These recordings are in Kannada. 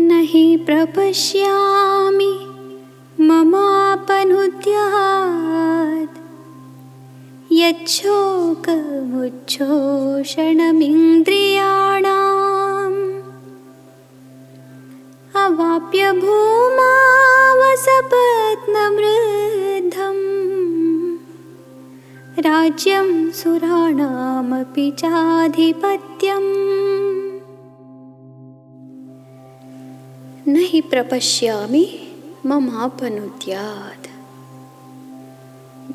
न हि प्रपश्यामि ममापनुद्यात्। यच्छोकमुच्छोषणमिन्द्रियाणाम्। अवाप्य भूमावसपत्नवृद्धम् राज्यं सुराणामपि चाधिपत्यम् ನಹಿ ಪ್ರಪಶ್ಯಾಮಿ ಪ್ರಪಶ್ಯಾಮಿ ಮಮಾಪನುದ್ಯಾತ್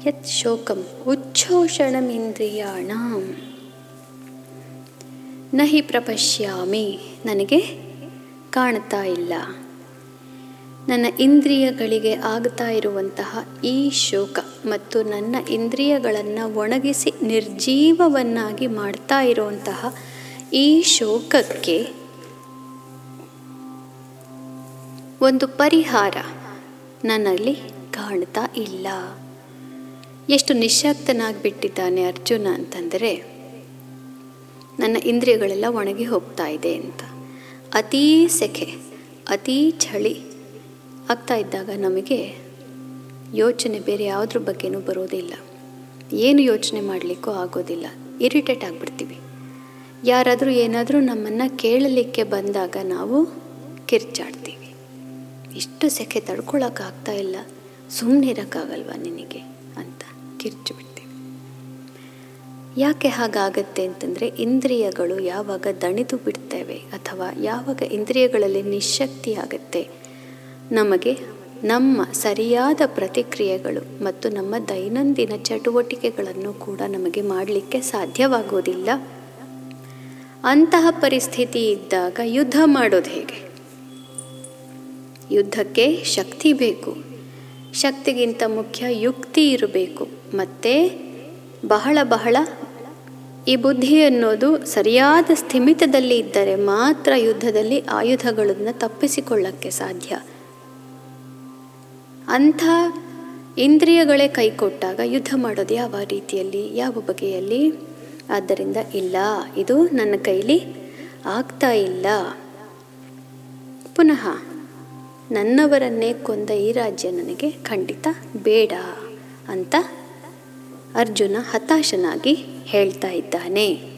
ಯತ್ ಶೋಕಂ ಉಚ್ಛೋಷಣಮಿಂದ್ರಿಯಾಣ ನಹಿ ಪ್ರಪಶ್ಯಾಮಿ ನನಗೆ ಕಾಣ್ತಾ ಇಲ್ಲ। ನನ್ನ ಇಂದ್ರಿಯಗಳಿಗೆ ಆಗ್ತಾ ಇರುವಂತಹ ಈ ಶೋಕ ಮತ್ತು ನನ್ನ ಇಂದ್ರಿಯಗಳನ್ನು ಒಣಗಿಸಿ ನಿರ್ಜೀವವನ್ನಾಗಿ ಮಾಡ್ತಾ ಇರುವಂತಹ ಈ ಶೋಕಕ್ಕೆ ಒಂದು ಪರಿಹಾರ ನನ್ನಲ್ಲಿ ಕಾಣ್ತಾ ಇಲ್ಲ. ಎಷ್ಟು ನಿಶಕ್ತನಾಗಿಬಿಟ್ಟಿದ್ದಾನೆ ಅರ್ಜುನ ಅಂತಂದರೆ, ನನ್ನ ಇಂದ್ರಿಯಗಳೆಲ್ಲ ಒಣಗಿ ಹೋಗ್ತಾ ಇದೆ ಅಂತ. ಅತೀ ಸೆಖೆ, ಅತೀ ಚಳಿ ಆಗ್ತಾ ಇದ್ದಾಗ ನಮಗೆ ಯೋಚನೆ ಬೇರೆ ಯಾವುದ್ರ ಬಗ್ಗೆನೂ ಬರೋದಿಲ್ಲ. ಏನು ಯೋಚನೆ ಮಾಡಲಿಕ್ಕೂ ಆಗೋದಿಲ್ಲ. ಇರಿಟೇಟ್ ಆಗಿಬಿಡ್ತೀವಿ. ಯಾರಾದರೂ ಏನಾದರೂ ನಮ್ಮನ್ನು ಕೇಳಲಿಕ್ಕೆ ಬಂದಾಗ ನಾವು ಕಿರ್ಚಾಡ್ತೀವಿ. ಇಷ್ಟು ಸೆಖೆ ತಡ್ಕೊಳಕ್ಕಾಗ್ತಾ ಇಲ್ಲ. ಸುಮ್ಮನೆ ಇರೋಕ್ಕಾಗಲ್ವಾ ನಿನಗೆ? ಅಂತ ಕಿರ್ಚು ಬಿಡ್ತೀವಿ. ಯಾಕೆ ಹಾಗಾಗತ್ತೆ ಅಂತಂದರೆ ಇಂದ್ರಿಯಗಳು ಯಾವಾಗ ದಣಿದು ಬಿಡ್ತೇವೆ ಅಥವಾ ಯಾವಾಗ ಇಂದ್ರಿಯಗಳಲ್ಲಿ ನಿಶಕ್ತಿ ಆಗುತ್ತೆ, ನಮಗೆ ನಮ್ಮ ಸರಿಯಾದ ಪ್ರತಿಕ್ರಿಯೆಗಳು ಮತ್ತು ನಮ್ಮ ದೈನಂದಿನ ಚಟುವಟಿಕೆಗಳನ್ನು ಕೂಡ ನಮಗೆ ಮಾಡಲಿಕ್ಕೆ ಸಾಧ್ಯವಾಗೋದಿಲ್ಲ. ಅಂತಹ ಪರಿಸ್ಥಿತಿ ಇದ್ದಾಗ ಯುದ್ಧ ಮಾಡೋದು ಹೇಗೆ? ಯುದ್ಧಕ್ಕೆ ಶಕ್ತಿ ಬೇಕು. ಶಕ್ತಿಗಿಂತ ಮುಖ್ಯ ಯುಕ್ತಿ ಇರಬೇಕು. ಮತ್ತು ಬಹಳ ಬಹಳ ಈ ಬುದ್ಧಿ ಅನ್ನೋದು ಸರಿಯಾದ ಸ್ಥಿಮಿತದಲ್ಲಿ ಇದ್ದರೆ ಮಾತ್ರ ಯುದ್ಧದಲ್ಲಿ ಆಯುಧಗಳನ್ನು ತಪ್ಪಿಸಿಕೊಳ್ಳಕ್ಕೆ ಸಾಧ್ಯ. ಅಂಥ ಇಂದ್ರಿಯಗಳೇ ಕೈಕೊಟ್ಟಾಗ ಯುದ್ಧ ಮಾಡೋದು ಯಾವ ರೀತಿಯಲ್ಲಿ, ಯಾವ ಬಗೆಯಲ್ಲಿ? ಆದ್ದರಿಂದ ಇಲ್ಲ, ಇದು ನನ್ನ ಕೈಲಿ ಆಗ್ತಾ ಇಲ್ಲ. ಪುನಃ ನನ್ನವರನ್ನೇ ಕೊಂದ ಈ ರಾಜ್ಯ ನನಗೆ ಖಂಡಿತ ಬೇಡ ಅಂತ ಅರ್ಜುನ ಹತಾಶನಾಗಿ ಹೇಳ್ತಾ ಇದ್ದಾನೆ.